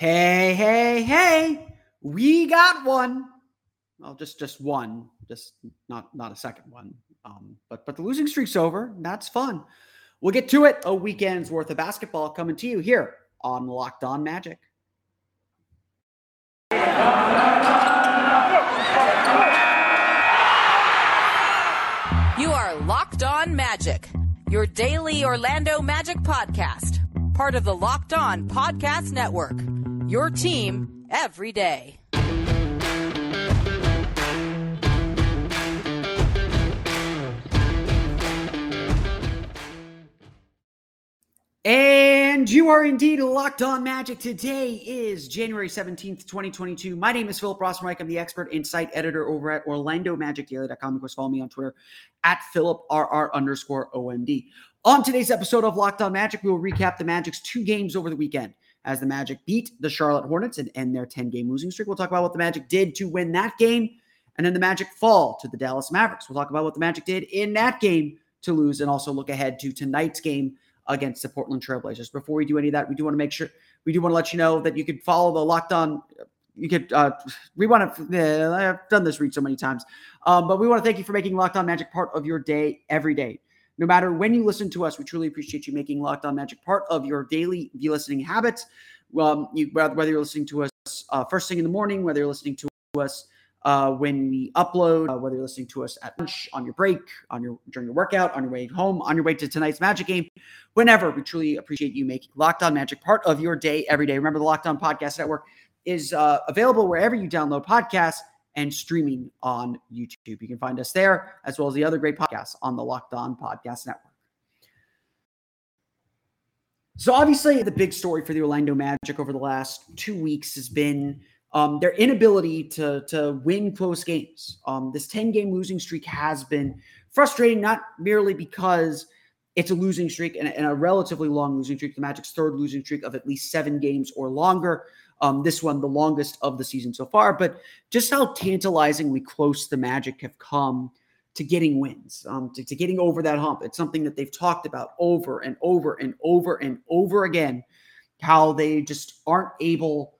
Hey, hey, hey, we got one. Well, just just one, just not not a second one. Um, but but the losing streak's over. That's fun. We'll get to it. A weekend's worth of basketball coming to you here on Locked On Magic. You are Locked On Magic, your daily Orlando Magic podcast, part of the Locked On Podcast Network. Your team every day. And you are indeed locked on magic. Today is January 17th, 2022. My name is Philip Rossman-Reich. I'm the expert insight editor over at OrlandoMagicDaily.com. Of course, follow me on Twitter at PhilipRR underscore OMD. On today's episode of Locked On Magic, we will recap the Magic's two games over the weekend as the Magic beat the Charlotte Hornets and end their 10 game losing streak. We'll talk about what the Magic did to win that game and then the Magic fall to the Dallas Mavericks. We'll talk about what the Magic did in that game to lose and also look ahead to tonight's game against the Portland Trailblazers. Before we do any of that, we do want to make sure we do want to let you know that you could follow the Locked On. You could uh, we want to. I've done this read so many times, um, but we want to thank you for making Locked On Magic part of your day every day. No matter when you listen to us, we truly appreciate you making Locked On Magic part of your daily listening habits. You, whether you're listening to us uh, first thing in the morning, whether you're listening to us uh, when we upload, uh, whether you're listening to us at lunch, on your break, on your during your workout, on your way home, on your way to tonight's Magic game, whenever. We truly appreciate you making Locked On Magic part of your day every day. Remember, the Locked On Podcast Network is uh, available wherever you download podcasts and streaming on YouTube. You can find us there as well as the other great podcasts on the Locked On Podcast Network. So, obviously, the big story for the Orlando Magic over the last two weeks has been um, their inability to to win close games. Um, this 10 game losing streak has been frustrating, not merely because it's a losing streak and, and, a relatively long losing streak, the Magic's third losing streak of at least seven games or longer. Um, this one, the longest of the season so far, but just how tantalizingly close the Magic have come to getting wins, um, to, to getting over that hump. It's something that they've talked about over and over and over and over again, how they just aren't able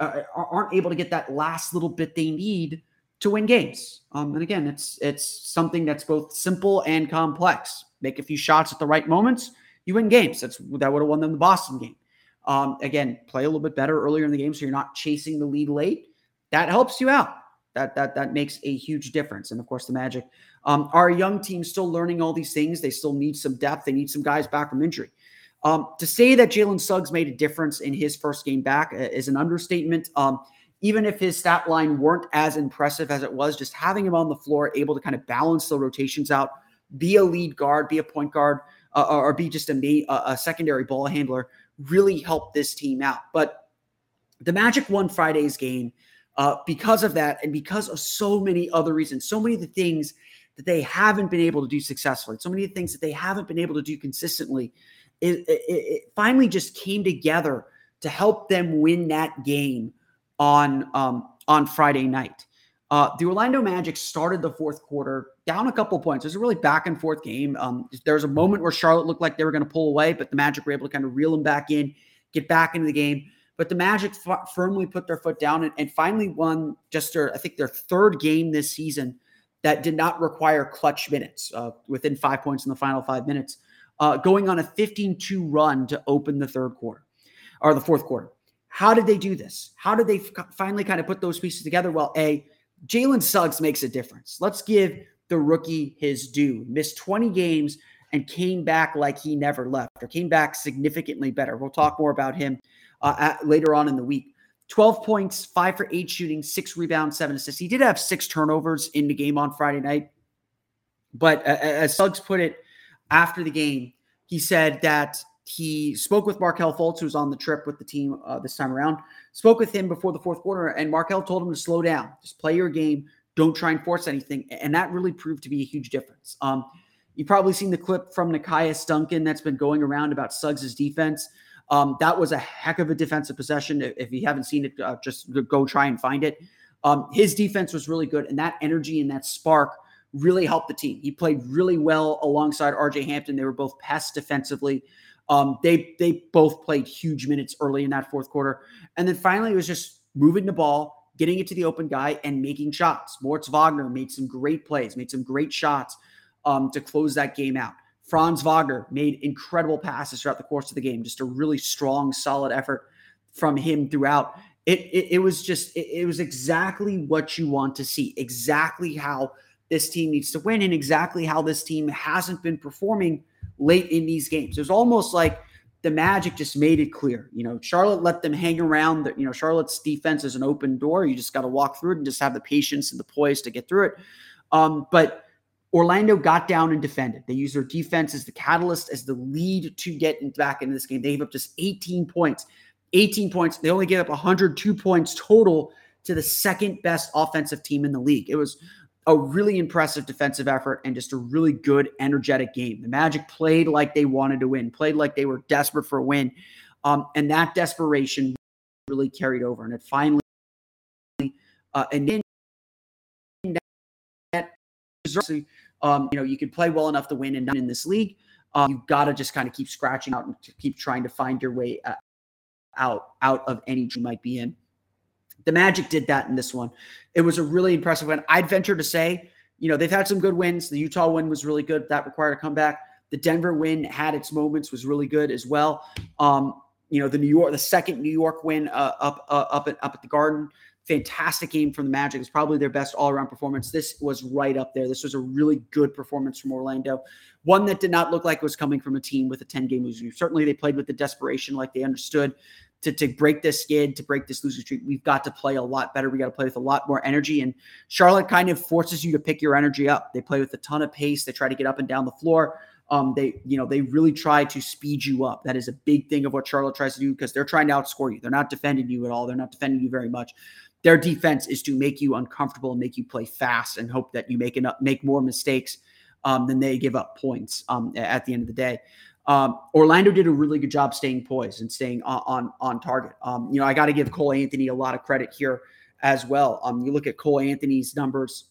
uh, aren't able to get that last little bit they need to win games. Um, and again, it's it's something that's both simple and complex. Make a few shots at the right moments, you win games. That's that would have won them the Boston game. Um, again, play a little bit better earlier in the game so you're not chasing the lead late. That helps you out. That that that makes a huge difference. And of course, the Magic um, a young team still learning all these things. They still need some depth. They need some guys back from injury. Um, to say that Jalen Suggs made a difference in his first game back uh, is an understatement. Um, even if his stat line weren't as impressive as it was, just having him on the floor, able to kind of balance the rotations out, be a lead guard, be a point guard, uh, or be just a, a secondary ball handler, really helped this team out. But the Magic won Friday's game uh, because of that, and because of so many other reasons, so many of the things that they haven't been able to do successfully, so many of the things that they haven't been able to do consistently it, it, it finally just came together to help them win that game on um, on Friday night. Uh, the Orlando Magic started the fourth quarter down a couple points. It was a really back and forth game. Um, there was a moment where Charlotte looked like they were going to pull away, but the Magic were able to kind of reel them back in, get back into the game. But the Magic f- firmly put their foot down and, and finally won just their, I think, their third game this season that did not require clutch minutes uh, within five points in the final five minutes uh, going on a 15 2 run to open the third quarter or the fourth quarter. How did they do this? How did they f- finally kind of put those pieces together? Well, A, Jalen Suggs makes a difference. Let's give the rookie his due. Missed 20 games and came back like he never left or came back significantly better. We'll talk more about him uh, at, later on in the week. 12 points, five for eight shooting, six rebounds, seven assists. He did have six turnovers in the game on Friday night. But uh, as Suggs put it, after the game, he said that he spoke with Markelle Fultz, who was on the trip with the team uh, this time around. Spoke with him before the fourth quarter, and Markelle told him to slow down, just play your game, don't try and force anything, and that really proved to be a huge difference. Um, you've probably seen the clip from Nekias Duncan that's been going around about Suggs' defense. Um, that was a heck of a defensive possession. If you haven't seen it, uh, just go try and find it. Um, his defense was really good, and that energy and that spark really helped the team. He played really well alongside RJ Hampton. They were both pests defensively. Um, they they both played huge minutes early in that fourth quarter, and then finally it was just moving the ball, getting it to the open guy, and making shots. Moritz Wagner made some great plays, made some great shots um, to close that game out. Franz Wagner made incredible passes throughout the course of the game. Just a really strong, solid effort from him throughout. It, it, it was just, it, it was exactly what you want to see, exactly how this team needs to win, and exactly how this team hasn't been performing late in these games. It was almost like the Magic just made it clear. You know, Charlotte let them hang around. The, you know, Charlotte's defense is an open door. You just got to walk through it and just have the patience and the poise to get through it. Um, but Orlando got down and defended. They used their defense as the catalyst, as the lead to get back into this game. They gave up just 18 points. 18 points. They only gave up 102 points total to the second best offensive team in the league. It was a really impressive defensive effort and just a really good, energetic game. The Magic played like they wanted to win, played like they were desperate for a win. Um, and that desperation really carried over. And it finally, uh, and then that um, you know, you can play well enough to win and not in this league. Um, you've got to just kind of keep scratching out and keep trying to find your way uh, out out of any you might be in. The Magic did that in this one. It was a really impressive win. I'd venture to say, you know, they've had some good wins. The Utah win was really good. That required a comeback. The Denver win had its moments, was really good as well. Um, you know, the New York, the second New York win uh, up uh, up at up at the Garden fantastic game from the Magic. It's probably their best all around performance. This was right up there. This was a really good performance from Orlando. One that did not look like it was coming from a team with a 10 game losing. Certainly, they played with the desperation, like they understood to, to break this skid, to break this losing streak. We've got to play a lot better. We got to play with a lot more energy. And Charlotte kind of forces you to pick your energy up. They play with a ton of pace. They try to get up and down the floor. Um, they, you know, they really try to speed you up. That is a big thing of what Charlotte tries to do because they're trying to outscore you. They're not defending you at all. They're not defending you very much their defense is to make you uncomfortable and make you play fast and hope that you make enough, make more mistakes um, than they give up points um, at the end of the day. Um, Orlando did a really good job staying poised and staying on on, on target. Um, you know, I got to give Cole Anthony a lot of credit here as well. Um, you look at Cole Anthony's numbers.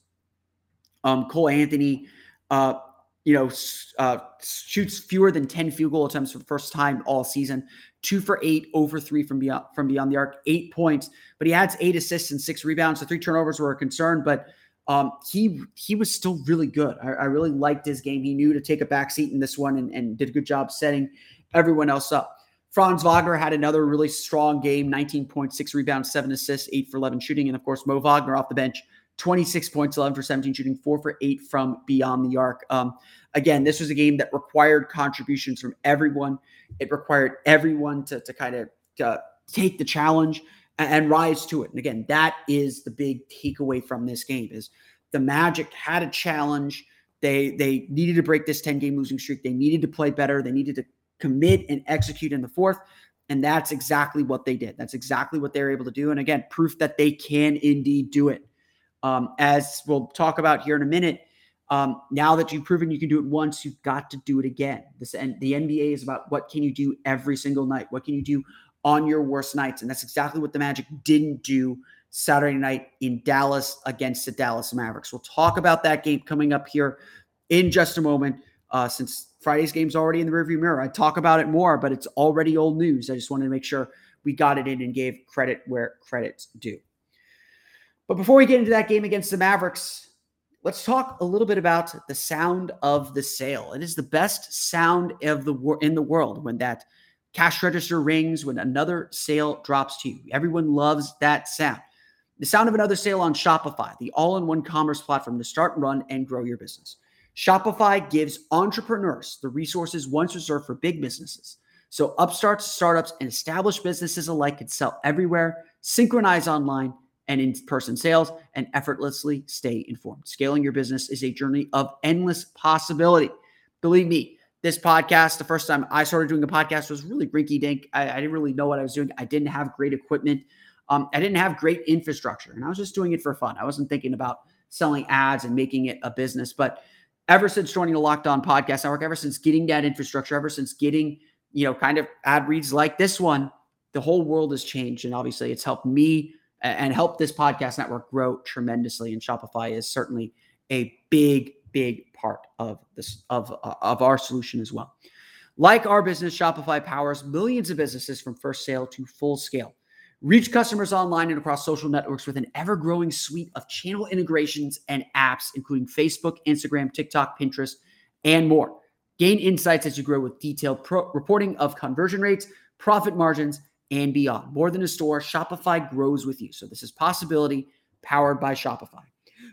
Um, Cole Anthony, uh, you know, uh, shoots fewer than 10 field goal attempts for the first time all season two for eight, over three from beyond from beyond the arc, eight points. But he adds eight assists and six rebounds. The three turnovers were a concern, but um, he he was still really good. I, I, really liked his game. He knew to take a back seat in this one and, and did a good job setting everyone else up. Franz Wagner had another really strong game 19.6 rebounds, seven assists, eight for 11 shooting. And of course, Mo Wagner off the bench, 26 points, 11 for 17 shooting, four for eight from beyond the arc. Um, again, this was a game that required contributions from everyone. It required everyone to, to kind of to take the challenge and, rise to it. And again, that is the big takeaway from this game is the Magic had a challenge. They they needed to break this 10 game losing streak. They needed to play better. They needed to commit and execute in the fourth. And that's exactly what they did. That's exactly what they were able to do. And again, proof that they can indeed do it. Um, as we'll talk about here in a minute, um, now that you've proven you can do it once, you've got to do it again. This and the NBA is about what can you do every single night? What can you do on your worst nights? And that's exactly what the Magic didn't do Saturday night in Dallas against the Dallas Mavericks. We'll talk about that game coming up here in just a moment. Uh, since Friday's game's already in the rearview mirror, I talk about it more, but it's already old news. I just wanted to make sure we got it in and gave credit where credit's due. But before we get into that game against the Mavericks, let's talk a little bit about the sound of the sale. It is the best sound of the wor- in the world when that cash register rings, when another sale drops to you. Everyone loves that sound. The sound of another sale on Shopify, the all-in-one commerce platform to start, run, and grow your business. Shopify gives entrepreneurs the resources once reserved for big businesses. So upstarts, startups, and established businesses alike can sell everywhere, synchronize online, and in person sales and effortlessly stay informed. Scaling your business is a journey of endless possibility. Believe me, this podcast, the first time I started doing a podcast was really rinky dink. I, I, didn't really know what I was doing. I didn't have great equipment. Um, I didn't have great infrastructure, and I was just doing it for fun. I wasn't thinking about selling ads and making it a business. But ever since joining the Locked On Podcast Network, ever since getting that infrastructure, ever since getting, you know, kind of ad reads like this one, the whole world has changed. And obviously, it's helped me and helped this podcast network grow tremendously. And Shopify is certainly a big, big part of this of of our solution as well. Like our business, Shopify powers millions of businesses from first sale to full scale. Reach customers online and across social networks with an ever growing suite of channel integrations and apps, including Facebook, Instagram, TikTok, Pinterest, and more. Gain insights as you grow with detailed pro- reporting of conversion rates, profit margins, and beyond. More than a store, Shopify grows with you. So this is possibility powered by Shopify.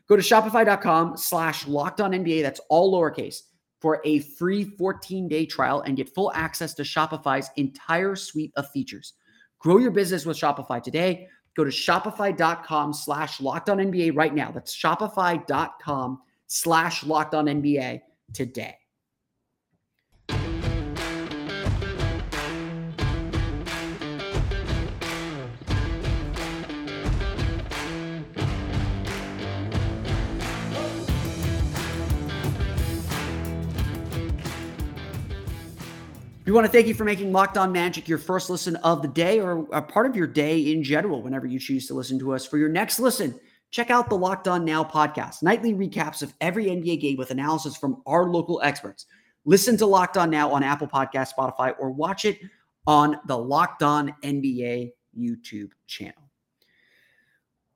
Go to shopify.com slash locked on NBA. That's all lowercase for a free 14 day trial and get full access to Shopify's entire suite of features. Grow your business with Shopify today. Go to shopify.com slash locked on NBA right now. That's shopify.com slash locked on NBA today. Want to thank you for making Locked On Magic your first listen of the day or a part of your day in general, whenever you choose to listen to us. For your next listen, check out the Locked On Now podcast, nightly recaps of every NBA game with analysis from our local experts. Listen to Locked On Now on Apple Podcast, Spotify, or watch it on the Locked On NBA YouTube channel.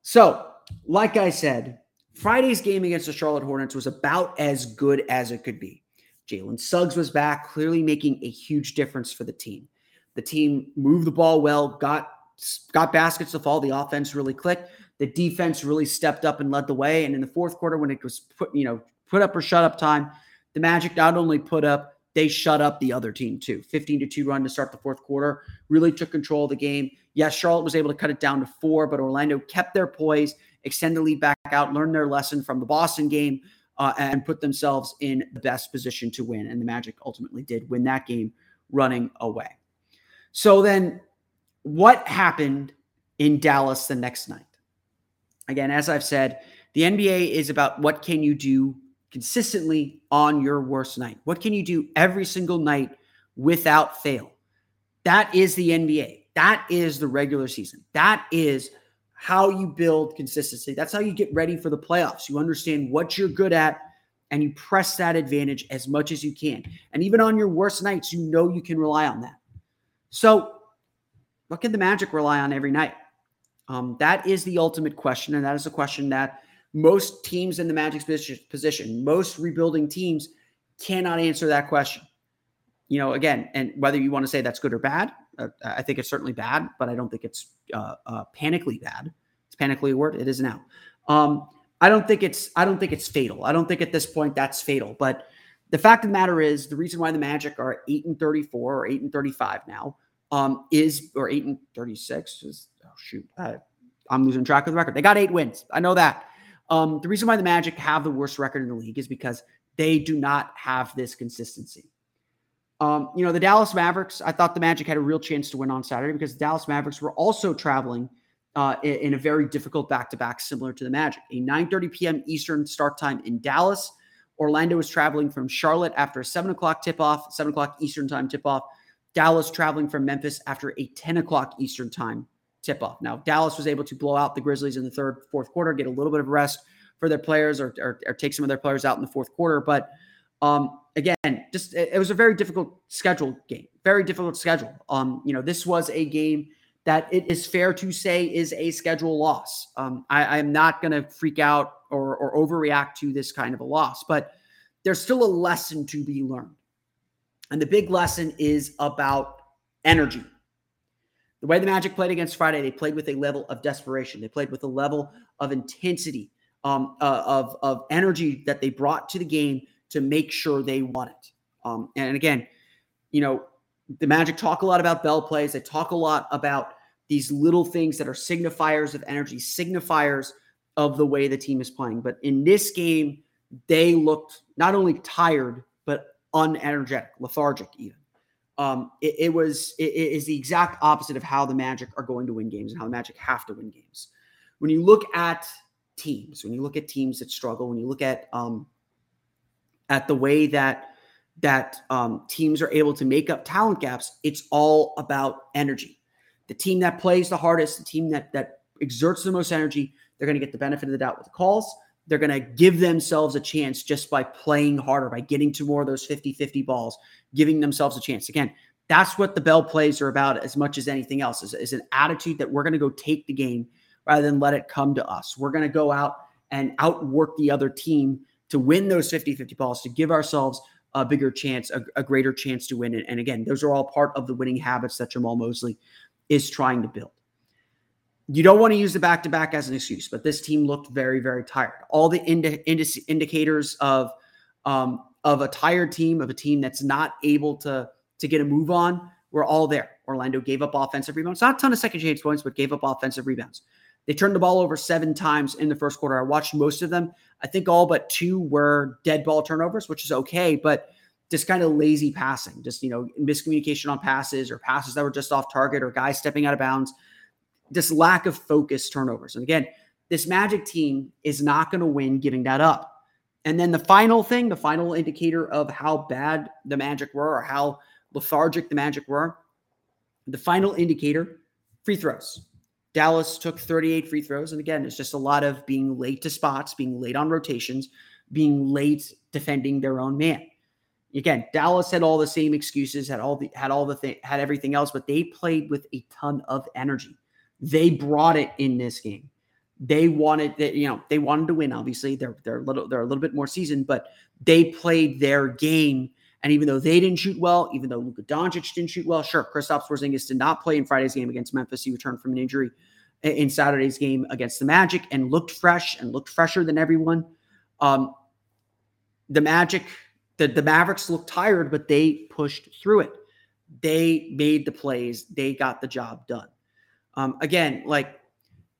So, like I said, Friday's game against the Charlotte Hornets was about as good as it could be. Jalen Suggs was back, clearly making a huge difference for the team. The team moved the ball well, got got baskets to fall. The offense really clicked. The defense really stepped up and led the way. And in the fourth quarter, when it was put, you know, put up or shut up time, the Magic not only put up, they shut up the other team too. 15 to 2 run to start the fourth quarter, really took control of the game. Yes, Charlotte was able to cut it down to four, but Orlando kept their poise, extend the lead back out, learned their lesson from the Boston game, uh, and put themselves in the best position to win. And the Magic ultimately did win that game running away. So then, what happened in Dallas the next night? Again, as I've said, the NBA is about what can you do consistently on your worst night? What can you do every single night without fail? That is the NBA. That is the regular season. That is how you build consistency. That's how you get ready for the playoffs. You understand what you're good at and you press that advantage as much as you can. And even on your worst nights, you know you can rely on that. So, what can the Magic rely on every night? Um, that is the ultimate question. And that is a question that most teams in the Magic's position, most rebuilding teams cannot answer that question. You know, again, and whether you want to say that's good or bad, I think it's certainly bad, but I don't think it's uh, uh, panically bad. It's panically a word. It is now. Um, I don't think it's. I don't think it's fatal. I don't think at this point that's fatal. But the fact of the matter is, the reason why the Magic are eight and thirty-four or eight and thirty-five now um, is, or eight and thirty-six is. Oh shoot, I, I'm losing track of the record. They got eight wins. I know that. Um, the reason why the Magic have the worst record in the league is because they do not have this consistency. Um, you know, the Dallas Mavericks, I thought the Magic had a real chance to win on Saturday because the Dallas Mavericks were also traveling uh, in, a very difficult back-to-back similar to the Magic. A 9.30 p.m. Eastern start time in Dallas. Orlando was traveling from Charlotte after a 7 o'clock tip-off, 7 o'clock Eastern time tip-off. Dallas traveling from Memphis after a 10 o'clock Eastern time tip-off. Now, Dallas was able to blow out the Grizzlies in the third, fourth quarter, get a little bit of rest for their players or, or, or take some of their players out in the fourth quarter. But um, again, just it, was a very difficult schedule game, very difficult schedule. Um, you know, this was a game that it is fair to say is a schedule loss. Um, I, am not going to freak out or, or overreact to this kind of a loss, but there's still a lesson to be learned. And the big lesson is about energy. The way the Magic played against Friday, they played with a level of desperation. They played with a level of intensity, um, uh, of, of energy that they brought to the game to make sure they want it. Um, and again, you know, the Magic talk a lot about bell plays. They talk a lot about these little things that are signifiers of energy, signifiers of the way the team is playing. But in this game, they looked not only tired, but unenergetic, lethargic, even. Um, it, it, was it, it is the exact opposite of how the Magic are going to win games and how the Magic have to win games. When you look at teams, when you look at teams that struggle, when you look at um, at the way that that um, teams are able to make up talent gaps, it's all about energy. The team that plays the hardest, the team that that exerts the most energy, they're going to get the benefit of the doubt with the calls. they're going to give themselves a chance just by playing harder, by getting to more of those 50 50 balls, giving themselves a chance. Again, that's what the Bell plays are about as much as anything else is, is an attitude that we're going to go take the game rather than let it come to us. We're going to go out and outwork the other team to win those 50 50 balls, to give ourselves a bigger chance, a, a greater chance to win. And, and again, those are all part of the winning habits that Jamahl Mosley is trying to build. You don't want to use the back to back as an excuse, but this team looked very, very tired. All the indi- indi- indicators of um, of a tired team, of a team that's not able to to get a move on, were all there. Orlando gave up offensive rebounds, not a ton of second chance points, but gave up offensive rebounds. They turned the ball over seven times in the first quarter. I watched most of them. I think all but two were dead ball turnovers, which is okay, but just kind of lazy passing, just you know, miscommunication on passes or passes that were just off target or guys stepping out of bounds this lack of focus turnovers. And again, this Magic team is not going to win giving that up. And then the final thing, the final indicator of how bad the Magic were or how lethargic the Magic were, the final indicator, free throws. Dallas took 38 free throws. And again, it's just a lot of being late to spots, being late on rotations, being late defending their own man. Again, Dallas had all the same excuses, had all the had all the thing, had everything else, but they played with a ton of energy. They brought it in this game. They wanted that, you know, they wanted to win. Obviously, they're they're a little they're a little bit more seasoned, but they played their game. And even though they didn't shoot well, even though Luka Doncic didn't shoot well, sure, Kristaps Porzingis did not play in Friday's game against Memphis. He returned from an injury in Saturday's game against the Magic and looked fresh and looked fresher than everyone. Um, the Magic, the, the Mavericks looked tired, but they pushed through it. They made the plays. They got the job done. Um, again, like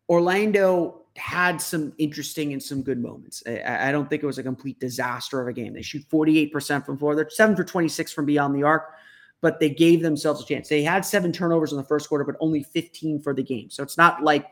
Orlando had some interesting and some good moments. I, I, don't think it was a complete disaster of a game. They shoot 48% from floor. They're seven for 26 from beyond the arc, but they gave themselves a chance. They had seven turnovers in the first quarter, but only 15 for the game. So it's not like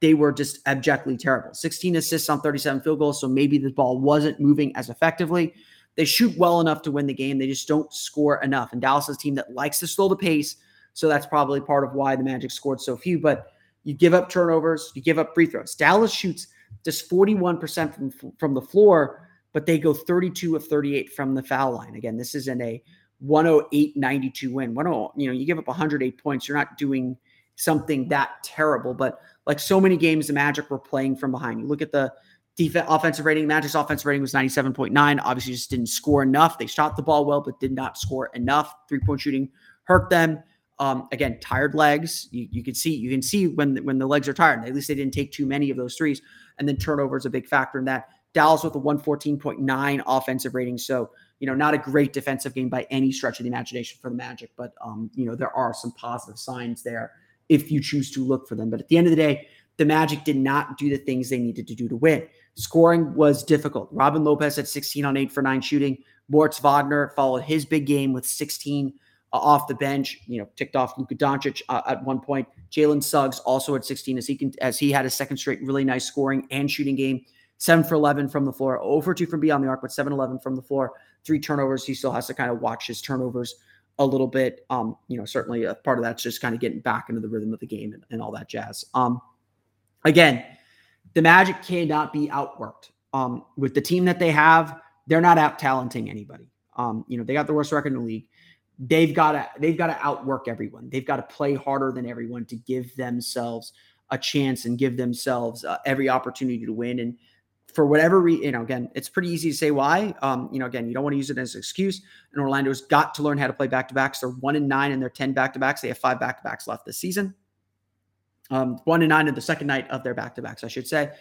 they were just abjectly terrible. 16 assists on 37 field goals. So maybe the ball wasn't moving as effectively. They shoot well enough to win the game. They just don't score enough. And Dallas is a team that likes to slow the pace so that's probably part of why the Magic scored so few. But you give up turnovers, you give up free throws. Dallas shoots just 41% from, from the floor, but they go 32 of 38 from the foul line. Again, this isn't a 108 92 win. 10, you know, you give up 108 points, you're not doing something that terrible. But like so many games, the Magic were playing from behind. You look at the defense offensive rating, Magic's offensive rating was 97.9. Obviously, just didn't score enough. They shot the ball well, but did not score enough. Three point shooting hurt them. Um, again, tired legs. You, you can see you can see when when the legs are tired. At least they didn't take too many of those threes, and then turnover is a big factor in that. Dallas with a 114.9 offensive rating, so you know not a great defensive game by any stretch of the imagination for the Magic, but um, you know there are some positive signs there if you choose to look for them. But at the end of the day, the Magic did not do the things they needed to do to win. Scoring was difficult. Robin Lopez had 16 on 8 for 9 shooting. Moritz Wagner followed his big game with 16 uh, off the bench. You know, ticked off Luka Doncic uh, at one point. Jalen Suggs also at 16 as he can as he had a second straight really nice scoring and shooting game. Seven for 11 from the floor, over two from beyond the arc, but 7 11 from the floor. Three turnovers. He still has to kind of watch his turnovers a little bit. Um, you know, certainly a part of that's just kind of getting back into the rhythm of the game and, and all that jazz. Um, again, the Magic cannot be outworked. Um, with the team that they have, they're not out talenting anybody. Um, you know, they got the worst record in the league they've got to they've got to outwork everyone. They've got to play harder than everyone to give themselves a chance and give themselves uh, every opportunity to win. And for whatever reason, you know, again, it's pretty easy to say why. Um, you know, again, you don't want to use it as an excuse. And Orlando's got to learn how to play back to backs. They're one and nine in their 10 back to backs. They have five back to backs left this season. Um, one and nine in the second night of their back to backs, I should say.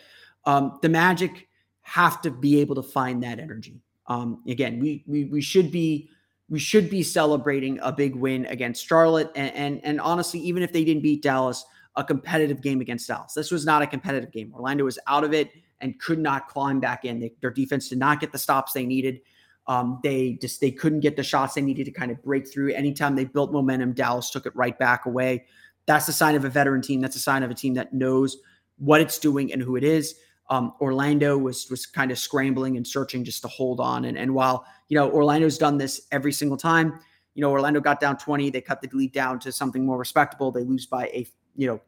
Um, the Magic have to be able to find that energy. Um, again, we, we we should be we should be celebrating a big win against Charlotte. And, and, and honestly, even if they didn't beat Dallas, a competitive game against Dallas. This was not a competitive game. Orlando was out of it and could not climb back in. They, their defense did not get the stops they needed. Um, they just they couldn't get the shots they needed to kind of break through. Anytime they built momentum, Dallas took it right back away. That's a sign of a veteran team. That's a sign of a team that knows what it's doing and who it is. Um, Orlando was was kind of scrambling and searching just to hold on. And, and while you know Orlando's done this every single time, you know Orlando got down 20, they cut the lead down to something more respectable. They lose by a you know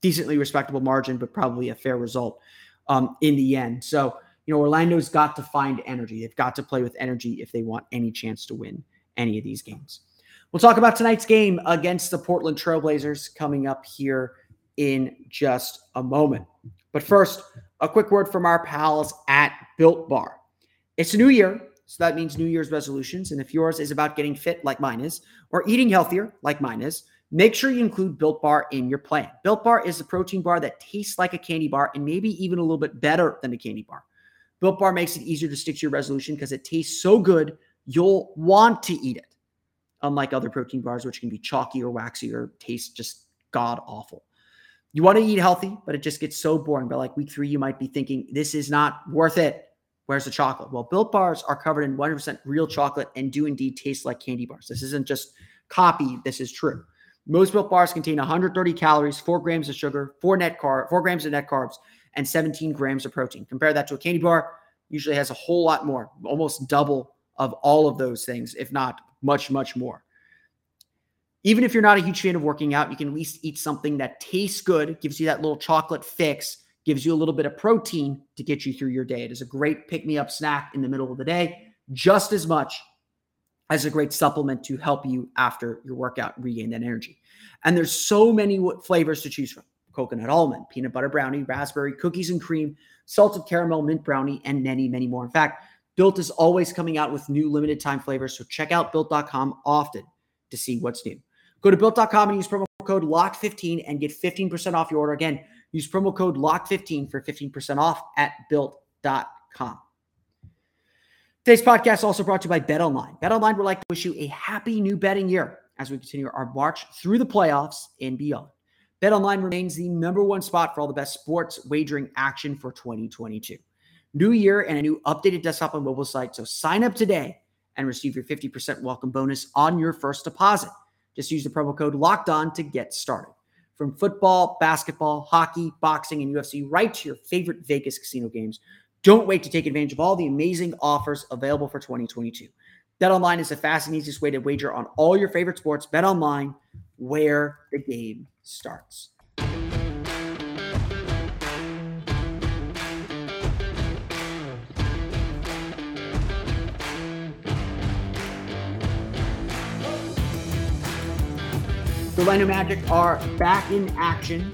decently respectable margin, but probably a fair result um, in the end. So you know, Orlando's got to find energy. They've got to play with energy if they want any chance to win any of these games. We'll talk about tonight's game against the Portland Trailblazers coming up here in just a moment. But first, a quick word from our pals at Built Bar. It's a new year, so that means New Year's resolutions. And if yours is about getting fit like mine is, or eating healthier like mine is, make sure you include Built Bar in your plan. Built Bar is a protein bar that tastes like a candy bar and maybe even a little bit better than a candy bar. Built Bar makes it easier to stick to your resolution because it tastes so good, you'll want to eat it. Unlike other protein bars, which can be chalky or waxy or taste just god awful. You want to eat healthy, but it just gets so boring. But like week three, you might be thinking, this is not worth it. Where's the chocolate? Well, built bars are covered in 100% real chocolate and do indeed taste like candy bars. This isn't just copy, this is true. Most built bars contain 130 calories, four grams of sugar, four net carb, four grams of net carbs, and 17 grams of protein. Compare that to a candy bar, usually has a whole lot more, almost double of all of those things, if not much, much more. Even if you're not a huge fan of working out, you can at least eat something that tastes good, gives you that little chocolate fix, gives you a little bit of protein to get you through your day. It is a great pick me up snack in the middle of the day, just as much as a great supplement to help you after your workout regain that energy. And there's so many flavors to choose from coconut almond, peanut butter brownie, raspberry, cookies and cream, salted caramel, mint brownie, and many, many more. In fact, Built is always coming out with new limited time flavors. So check out built.com often to see what's new. Go to built.com and use promo code LOCK15 and get 15% off your order. Again, use promo code LOCK15 for 15% off at built.com. Today's podcast is also brought to you by BetOnline. BetOnline would like to wish you a happy new betting year as we continue our march through the playoffs and beyond. BetOnline remains the number one spot for all the best sports wagering action for 2022 new year and a new updated desktop and mobile site. So sign up today and receive your 50% welcome bonus on your first deposit. Just use the promo code locked on to get started. From football, basketball, hockey, boxing, and UFC, right to your favorite Vegas casino games. Don't wait to take advantage of all the amazing offers available for 2022. Bet online is the fast and easiest way to wager on all your favorite sports. Bet online, where the game starts. The Orlando Magic are back in action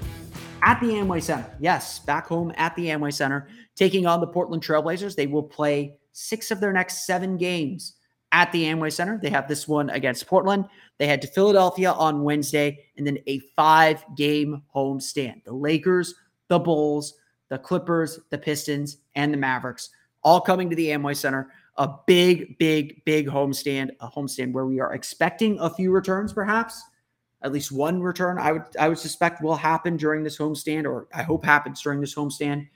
at the Amway Center. Yes, back home at the Amway Center, taking on the Portland Trailblazers. They will play six of their next seven games at the Amway Center. They have this one against Portland. They head to Philadelphia on Wednesday, and then a five game home stand. The Lakers, the Bulls, the Clippers, the Pistons, and the Mavericks all coming to the Amway Center. A big, big, big homestand, a homestand where we are expecting a few returns, perhaps at least one return I would I would suspect will happen during this homestand, or I hope happens during this homestand.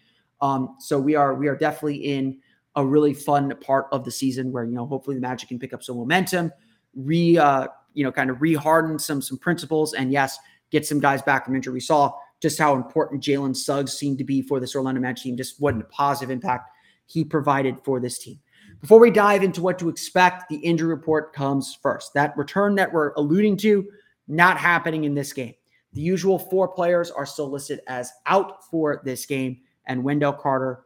Um, so we are we are definitely in a really fun part of the season where you know hopefully the Magic can pick up some momentum, re uh, you know kind of reharden some some principles, and yes, get some guys back from injury. We saw just how important Jalen Suggs seemed to be for this Orlando Magic team, just what a positive impact he provided for this team. Before we dive into what to expect, the injury report comes first. That return that we're alluding to not happening in this game. The usual four players are still listed as out for this game, and Wendell Carter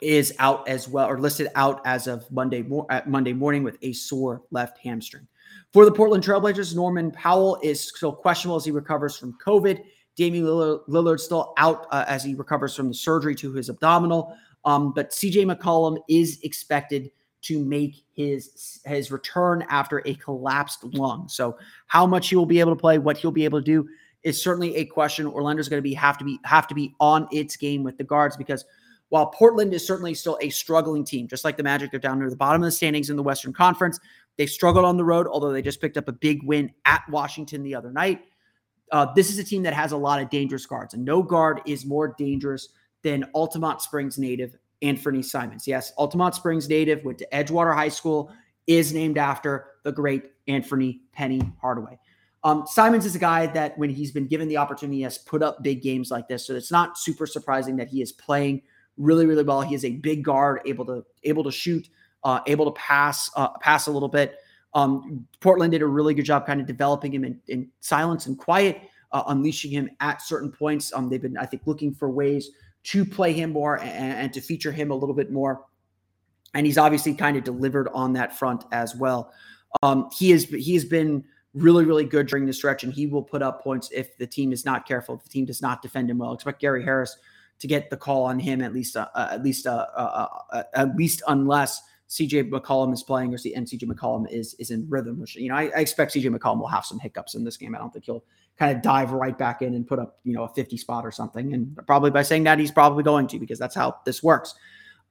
is out as well, or listed out as of Monday uh, Monday morning with a sore left hamstring. For the Portland Trailblazers, Norman Powell is still questionable as he recovers from COVID. Damian Lillard, Lillard still out uh, as he recovers from the surgery to his abdominal. Um, but CJ McCollum is expected to make his his return after a collapsed lung. So how much he will be able to play, what he'll be able to do is certainly a question. Orlando's going to be have to be have to be on its game with the guards because while Portland is certainly still a struggling team, just like the Magic, they're down near the bottom of the standings in the Western Conference. They struggled on the road, although they just picked up a big win at Washington the other night. Uh, this is a team that has a lot of dangerous guards, and no guard is more dangerous than Altamonte Springs native Anfernee Simons. Yes, Altamonte Springs native, went to Edgewater High School, is named after the great Anfernee Penny Hardaway. Um, Simons is a guy that when he's been given the opportunity has put up big games like this. So it's not super surprising that he is playing really, really well. He is a big guard, able to able to shoot, uh, able to pass, uh, pass a little bit. Um, Portland did a really good job kind of developing him in, in silence and quiet, uh, unleashing him at certain points. Um, they've been, I think, looking for ways to play him more and, and to feature him a little bit more. And he's obviously kind of delivered on that front as well. Um, he is he has been really really good during the stretch, and he will put up points if the team is not careful. If the team does not defend him well, expect Gary Harris to get the call on him at least uh, uh, at least uh, uh, uh at least unless CJ McCollum is playing or and CJ McCollum is is in rhythm. Which you know I, I expect CJ McCollum will have some hiccups in this game. I don't think he'll kind of dive right back in and put up you know a 50 spot or something. And probably by saying that he's probably going to because that's how this works.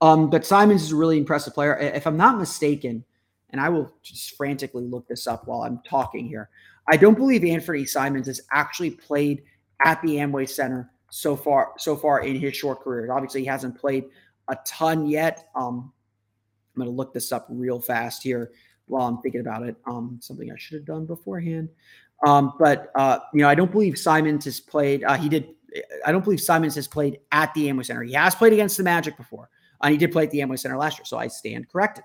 Um, but Simons is a really impressive player. If I'm not mistaken, and I will just frantically look this up while I'm talking here. I don't believe Anfernee Simons has actually played at the Amway Center so far so far in his short career. Obviously, he hasn't played a ton yet. Um, I'm going to look this up real fast here while I'm thinking about it. Um, something I should have done beforehand. Um, but uh, you know, I don't believe Simons has played. Uh, he did. I don't believe Simons has played at the Amway Center. He has played against the Magic before, and he did play at the Amway Center last year. So I stand corrected.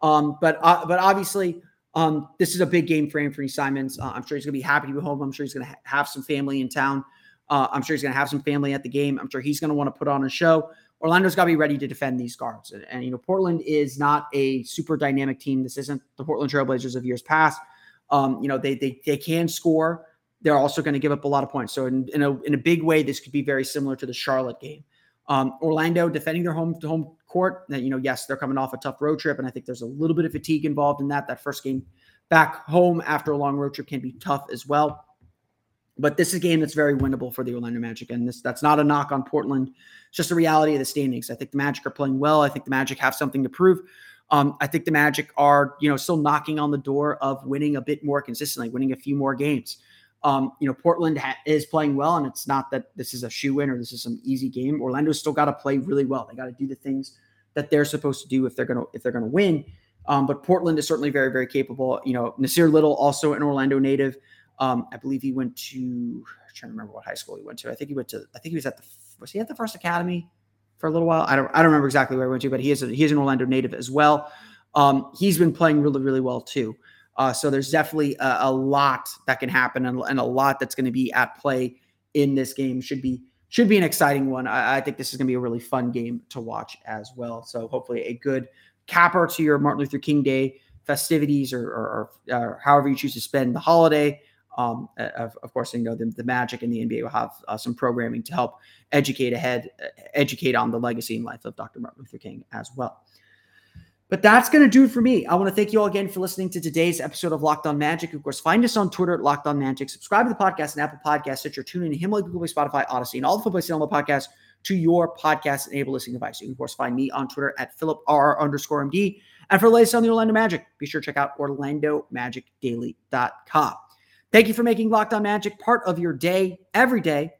Um, but uh, but obviously, um, this is a big game for Anfernee Simons. Uh, I'm sure he's going to be happy to be home. I'm sure he's going to ha- have some family in town. Uh, I'm sure he's going to have some family at the game. I'm sure he's going to want to put on a show. Orlando's got to be ready to defend these guards. And, and, you know, Portland is not a super dynamic team. This isn't the Portland Trailblazers of years past. Um, you know, they they they can score. They're also going to give up a lot of points. So in, in a in a big way, this could be very similar to the Charlotte game. Um, Orlando defending their home to home court. You know, yes, they're coming off a tough road trip, and I think there's a little bit of fatigue involved in that. That first game back home after a long road trip can be tough as well. But this is a game that's very winnable for the Orlando Magic, and this that's not a knock on Portland. It's just the reality of the standings. I think the Magic are playing well. I think the Magic have something to prove. Um, I think the Magic are, you know, still knocking on the door of winning a bit more consistently, winning a few more games. Um, you know, Portland ha- is playing well, and it's not that this is a shoe in or this is some easy game. Orlando's still got to play really well. They got to do the things that they're supposed to do if they're gonna if they're gonna win. Um, but Portland is certainly very very capable. You know, Nassir Little also an Orlando native. Um, I believe he went to. I'm trying to remember what high school he went to. I think he went to. I think he was at the. Was he at the First Academy for a little while? I don't. I don't remember exactly where he went to, but he is. A, he is an Orlando native as well. Um, he's been playing really really well too. Uh, so there's definitely a, a, lot that can happen and, and a lot that's going to be at play in this game. Should be should be an exciting one. I, I think this is going to be a really fun game to watch as well. So hopefully a good capper to your Martin Luther King Day festivities or, or, or however you choose to spend the holiday. Um, of, of, course, you know the, the, Magic and the NBA will have uh, some programming to help educate ahead, educate on the legacy and life of Dr. Martin Luther King as well. But that's going to do it for me. I want to thank you all again for listening to today's episode of Locked On Magic. Of course, find us on Twitter at Locked On Magic. Subscribe to the podcast and Apple Podcasts, Stitcher, TuneIn, Himalaya, Google Play, Spotify, Audacy, and all the Football Cinema podcasts to your podcast enabled listening device. You can, of course, find me on Twitter at PhilipR underscore MD. And for the latest on the Orlando Magic, be sure to check out OrlandoMagicDaily.com. Thank you for making Locked On Magic part of your day every day.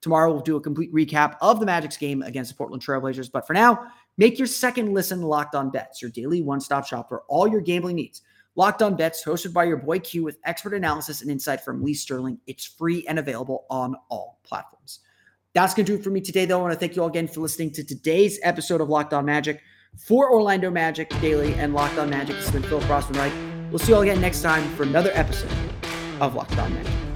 Tomorrow, we'll do a complete recap of the Magic's game against the Portland Trailblazers. But for now, make your second listen to Locked On Bets, your daily one stop shop for all your gambling needs. Locked On Bets, hosted by your boy Q with expert analysis and insight from Lee Sterling. It's free and available on all platforms. That's going to do it for me today, though. I want to thank you all again for listening to today's episode of Locked On Magic. For Orlando Magic Daily and Locked On Magic, this has been Philip Rossman-Reich. We'll see you all again next time for another episode of Locked On Magic.